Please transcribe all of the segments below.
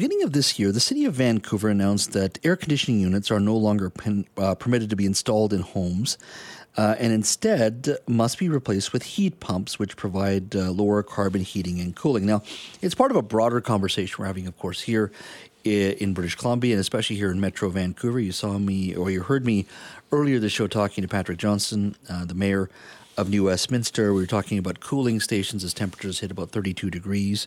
beginning of this year, the city of Vancouver announced that air conditioning units are no longer pen, uh, permitted to be installed in homes. Uh, and instead must be replaced with heat pumps, which provide uh, lower carbon heating and cooling. Now, it's part of a broader conversation we're having, of course, here in British Columbia, and especially here in Metro Vancouver. You saw me, or you heard me earlier this show talking to Patrick Johnson, uh, the mayor of New Westminster. We were talking about cooling stations as temperatures hit about 32 degrees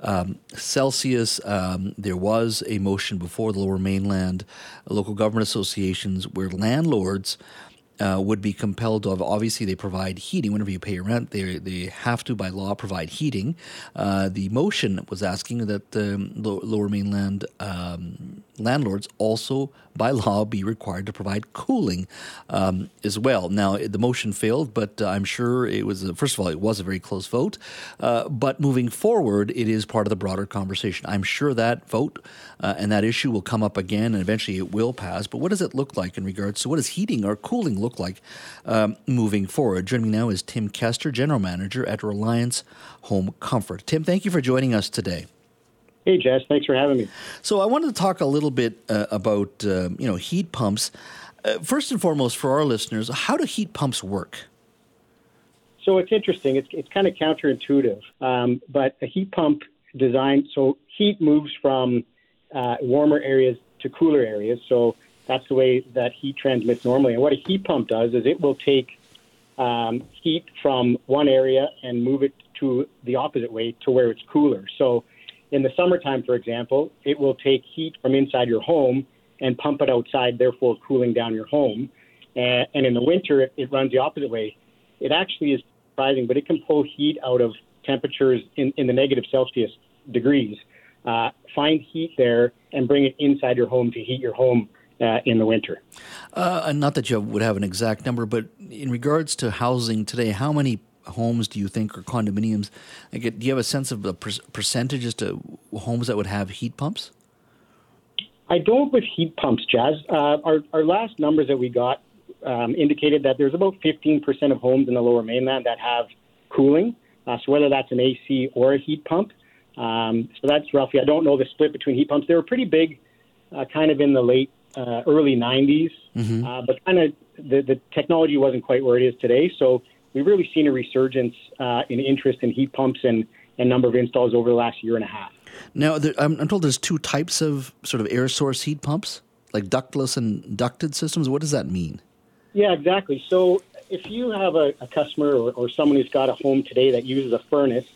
um, Celsius. Um, there was a motion before the Lower Mainland local government associations where landlords uh, would be compelled to obviously they provide heating whenever you pay rent they they have to by law provide heating uh, the motion was asking that the lower mainland um, landlords also by law be required to provide cooling um, as well now the motion failed but I'm sure it was a, first of all it was a very close vote uh, but moving forward it is part of the broader conversation I'm sure that vote uh, and that issue will come up again and eventually it will pass but what does it look like in regards to what does heating or cooling look like um, moving forward. Joining me now is Tim Kester, General Manager at Reliance Home Comfort. Tim, thank you for joining us today. Hey, Jess. Thanks for having me. So, I wanted to talk a little bit uh, about uh, you know heat pumps. Uh, first and foremost, for our listeners, how do heat pumps work? So it's interesting. It's it's kind of counterintuitive, um, but a heat pump design so heat moves from uh, warmer areas to cooler areas. So that's the way that heat transmits normally. And what a heat pump does is it will take um, heat from one area and move it to the opposite way to where it's cooler. So in the summertime, for example, it will take heat from inside your home and pump it outside, therefore cooling down your home. And, and in the winter, it, it runs the opposite way. It actually is surprising, but it can pull heat out of temperatures in, in the negative Celsius degrees, uh, find heat there, and bring it inside your home to heat your home uh, in the winter. Uh, not that you would have an exact number, but in regards to housing today, how many homes do you think or condominiums? Like, do you have a sense of the per- percentage as to homes that would have heat pumps? I don't with heat pumps, Jazz. Uh, our, our last numbers that we got um, indicated that there's about 15% of homes in the lower mainland that have cooling. Uh, so whether that's an AC or a heat pump. Um, so that's roughly, I don't know the split between heat pumps. They were pretty big uh, kind of in the late uh, early 90s, mm-hmm. uh, but kind of the, the technology wasn't quite where it is today. So we've really seen a resurgence uh, in interest in heat pumps and, and number of installs over the last year and a half. Now, there, I'm, I'm told there's two types of sort of air source heat pumps, like ductless and ducted systems. What does that mean? Yeah, exactly. So if you have a, a customer or, or someone who's got a home today that uses a furnace,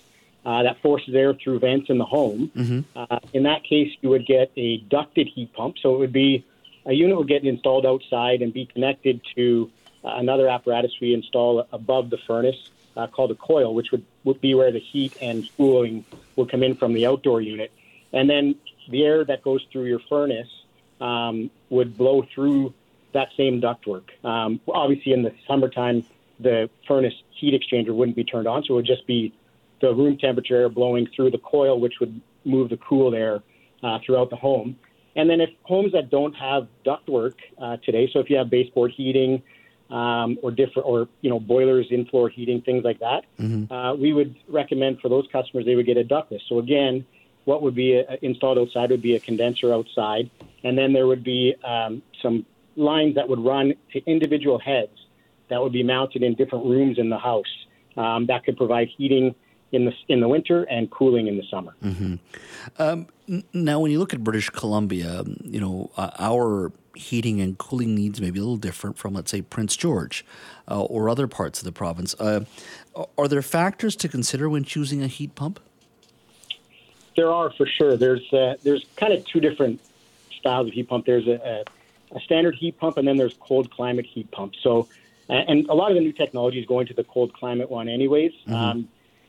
uh, that forces air through vents in the home. Mm-hmm. Uh, in that case, you would get a ducted heat pump. So it would be a unit would get installed outside and be connected to another apparatus we install above the furnace uh, called a coil, which would, would be where the heat and cooling would come in from the outdoor unit. And then the air that goes through your furnace um, would blow through that same ductwork. Um, obviously, in the summertime, the furnace heat exchanger wouldn't be turned on, so it would just be the room temperature air blowing through the coil, which would move the cool air uh, throughout the home. And then if homes that don't have ductwork uh, today, so if you have baseboard heating um, or different, or you know boilers, in floor heating, things like that, mm-hmm. uh, we would recommend for those customers they would get a ductless. So again, what would be a, uh, installed outside would be a condenser outside, and then there would be um, some lines that would run to individual heads that would be mounted in different rooms in the house um, that could provide heating in the in the winter and cooling in the summer. Mm-hmm. Um, now, when you look at British Columbia, you know uh, our heating and cooling needs may be a little different from, let's say, Prince George uh, or other parts of the province. Uh, are there factors to consider when choosing a heat pump? There are for sure. There's uh, there's kind of two different styles of heat pump. There's a, a, a standard heat pump, and then there's cold climate heat pumps. So and a lot of the new technology is going to the cold climate one anyways. Mm-hmm. Um,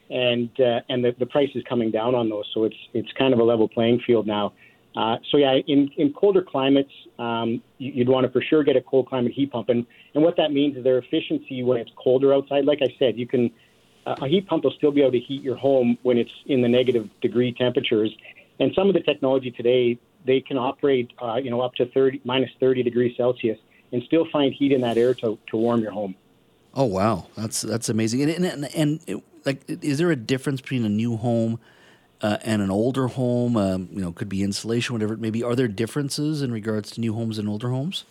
and uh, and the, the price is coming down on those, so it's it's kind of a level playing field now. Uh, so yeah, in, in colder climates, um, you'd want to for sure get a cold climate heat pump, and and what that means is their efficiency when it's colder outside. Like I said, you can uh, a heat pump will still be able to heat your home when it's in the negative degree temperatures, and some of the technology today they can operate uh, you know up to 30 minus 30 degrees Celsius and still find heat in that air to, to warm your home. Oh wow, that's that's amazing. And and, and, and like, is there a difference between a new home uh, and an older home, um, you know, could be insulation, whatever it may be. Are there differences in regards to new homes and older homes?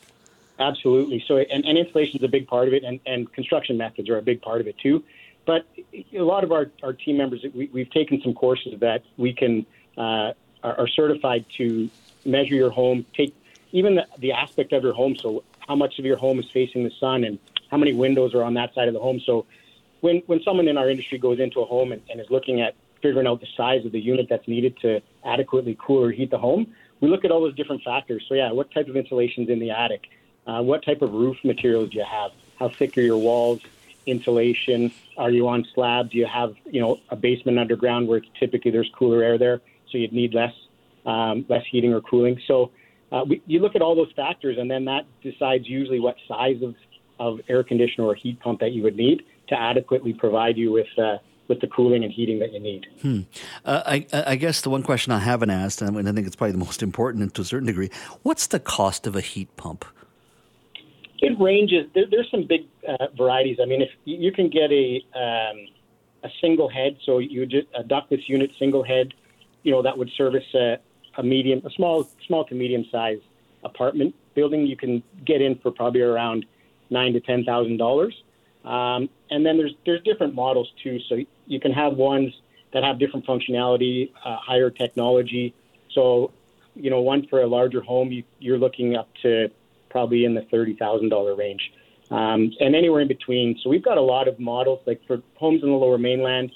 Absolutely. So, and, and insulation is a big part of it, and, and construction methods are a big part of it too. But a lot of our, our team members, we, we've taken some courses that we can uh, are, are certified to measure your home, take even the, the aspect of your home. So, how much of your home is facing the sun, and how many windows are on that side of the home. So, when when someone in our industry goes into a home and, and is looking at figuring out the size of the unit that's needed to adequately cool or heat the home, we look at all those different factors. So, yeah, what type of insulation is in the attic? Uh, what type of roof materials do you have? How thick are your walls? Insulation? Are you on slab? Do you have you know a basement underground where typically there's cooler air there, so you'd need less um, less heating or cooling? So uh, we, you look at all those factors, and then that decides usually what size of of air conditioner or heat pump that you would need to adequately provide you with uh, with the cooling and heating that you need. Hmm. Uh, I, I, guess the one question I haven't asked, and I think it's probably the most important and to a certain degree, what's the cost of a heat pump? It ranges. There, there's some big uh, varieties. I mean, if you can get a um, a single head, so you just a ductless unit, single head, you know that would service a, a medium, a small, small to medium size apartment building. You can get in for probably around nine to ten thousand dollars. Um, and then there's there's different models too. So you can have ones that have different functionality, uh, higher technology. So you know, one for a larger home, you, you're looking up to probably in the thirty thousand dollar range, um, and anywhere in between. So we've got a lot of models. Like for homes in the Lower Mainland,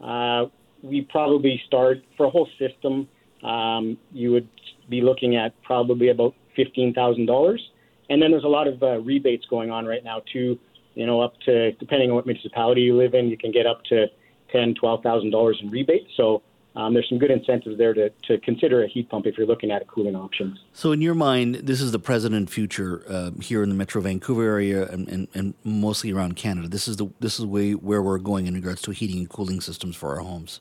uh, we probably start for a whole system. Um, you would be looking at probably about fifteen thousand dollars, and then there's a lot of uh, rebates going on right now too you know, up to depending on what municipality you live in, you can get up to ten, twelve thousand dollars in rebates. So um, there's some good incentives there to, to consider a heat pump if you're looking at a cooling options. So, in your mind, this is the present and future uh, here in the Metro Vancouver area and, and, and, mostly around Canada. This is the this is way where we're going in regards to heating and cooling systems for our homes.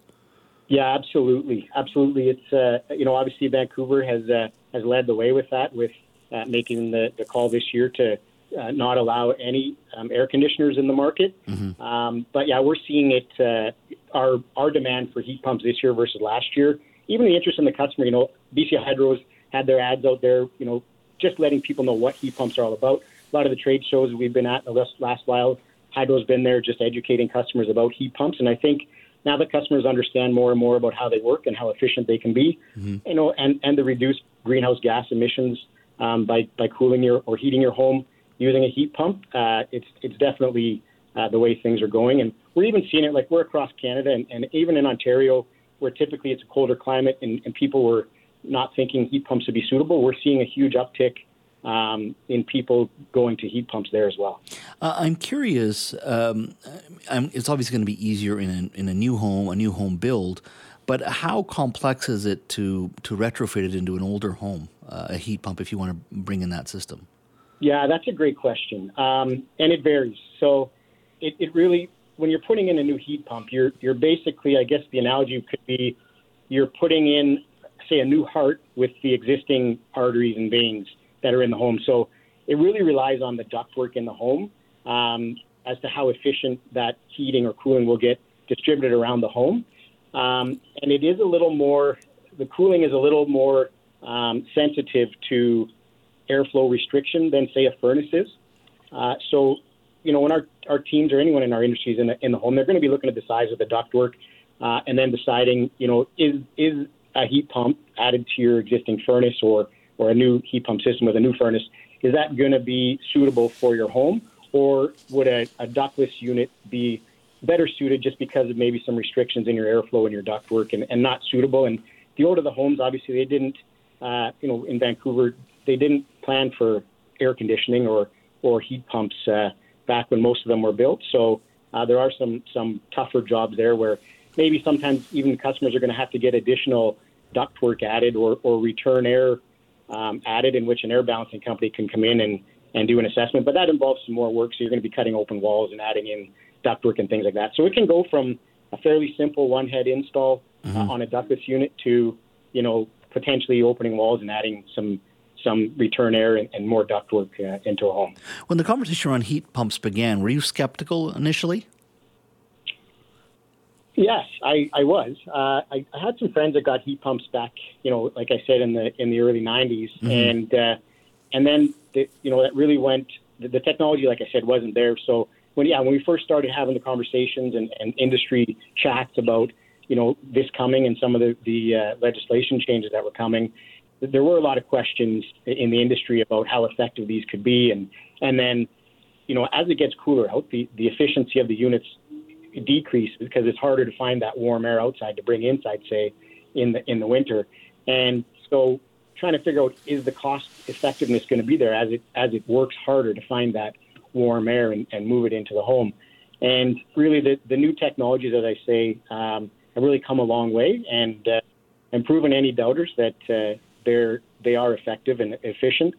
Yeah, absolutely, absolutely. It's uh, you know obviously Vancouver has uh, has led the way with that with uh, making the, the call this year to uh, not allow any um, air conditioners in the market. Mm-hmm. Um, but yeah, we're seeing it. Uh, our our demand for heat pumps this year versus last year. Even the interest in the customer. You know, BC Hydro's had their ads out there. You know, just letting people know what heat pumps are all about. A lot of the trade shows we've been at in the last, last while, Hydro's been there just educating customers about heat pumps. And I think now that customers understand more and more about how they work and how efficient they can be, mm-hmm. you know, and, and the reduced greenhouse gas emissions um, by, by cooling your or heating your home, using a heat pump, uh, it's it's definitely uh, the way things are going. And we're even seeing it like we're across Canada and, and even in Ontario, where typically it's a colder climate and, and people were not thinking heat pumps would be suitable. We're seeing a huge uptick um, in people going to heat pumps there as well. Uh, I'm curious. Um, I'm, it's obviously going to be easier in a, in a new home, a new home build. But how complex is it to to retrofit it into an older home, uh, a heat pump, if you want to bring in that system? Yeah, that's a great question, um, and it varies. So, it, it really, when you're putting in a new heat pump, you're you're basically, I guess, the analogy could be, you're putting in, say, a new heart with the existing arteries and veins that are in the home. So, it really relies on the ductwork in the home um, as to how efficient that heating or cooling will get distributed around the home, um, and it is a little more. The cooling is a little more um, sensitive to airflow restriction than, say, a furnace is. Uh, so, you know, when our, our teams or anyone in our industries in the, in the home, they're going to be looking at the size of the ductwork uh, and then deciding, you know, is, is a heat pump added to your existing furnace or, or a new heat pump system with a new furnace, is that going to be suitable for your home? Or would a, a ductless unit be better suited just because of maybe some restrictions in your airflow and your ductwork and, and not suitable? And the older the homes, obviously, they didn't, uh, you know, in Vancouver, they didn't plan for air conditioning or or heat pumps uh, back when most of them were built. So uh, there are some some tougher jobs there where maybe sometimes even customers are going to have to get additional ductwork added or, or return air um, added, in which an air balancing company can come in and, and do an assessment. But that involves some more work, so you're going to be cutting open walls and adding in ductwork and things like that. So it can go from a fairly simple one head install uh, mm-hmm. uh, on a ductless unit to you know potentially opening walls and adding some some return air and, and more ductwork uh, into a home. When the conversation around heat pumps began, were you skeptical initially? Yes, I, I was. Uh, I, I had some friends that got heat pumps back, you know, like I said in the in the early '90s, mm-hmm. and uh, and then the, you know that really went. The, the technology, like I said, wasn't there. So when yeah, when we first started having the conversations and, and industry chats about you know this coming and some of the the uh, legislation changes that were coming, there were a lot of questions in the industry about how effective these could be, and and then you know as it gets cooler out, the the efficiency of the units decreases because it's harder to find that warm air outside to bring inside, say, in the in the winter. And so, trying to figure out is the cost effectiveness going to be there as it as it works harder to find that warm air and, and move it into the home. And really, the the new technologies, as I say, um, have really come a long way and uh, and proven any doubters that uh, they're they are effective and efficient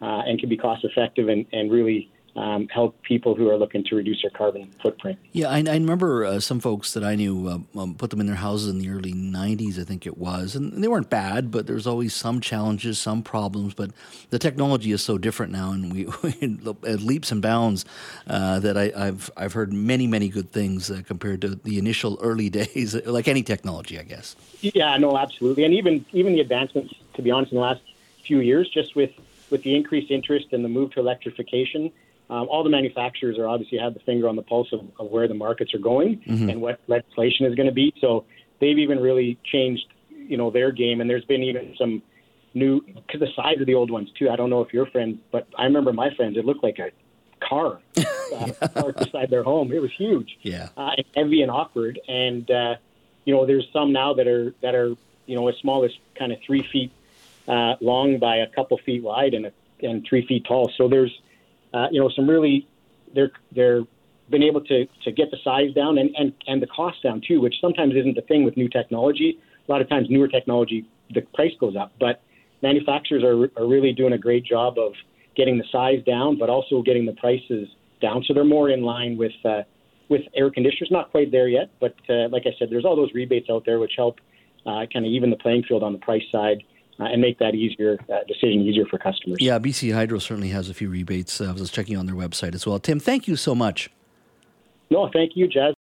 uh, and can be cost effective and, and really um, help people who are looking to reduce their carbon footprint. Yeah, I, I remember uh, some folks that I knew uh, um, put them in their houses in the early 90s, I think it was. And they weren't bad, but there's always some challenges, some problems. But the technology is so different now, and we, at leaps and bounds uh, that I, have I've heard many, many good things uh, compared to the initial early days, like any technology, I guess. Yeah, no, absolutely. And even, even the advancements, to be honest, in the last few years, just with, with the increased interest and the move to electrification – um, all the manufacturers are obviously have the finger on the pulse of, of where the markets are going mm-hmm. and what legislation is going to be. So they've even really changed, you know, their game. And there's been even some new because the size of the old ones too. I don't know if your friends, but I remember my friends. It looked like a car uh, parked beside their home. It was huge, yeah, uh, and heavy and awkward. And uh, you know, there's some now that are that are you know as small as kind of three feet uh, long by a couple feet wide and a, and three feet tall. So there's uh, you know, some really they're they're been able to to get the size down and and and the cost down too, which sometimes isn't the thing with new technology. A lot of times, newer technology, the price goes up, but manufacturers are are really doing a great job of getting the size down, but also getting the prices down, so they're more in line with. Uh, with air conditioners, not quite there yet, but uh, like I said, there's all those rebates out there which help uh, kind of even the playing field on the price side uh, and make that easier uh, decision easier for customers. Yeah, BC Hydro certainly has a few rebates. Uh, I was checking on their website as well. Tim, thank you so much. No, thank you, Jazz.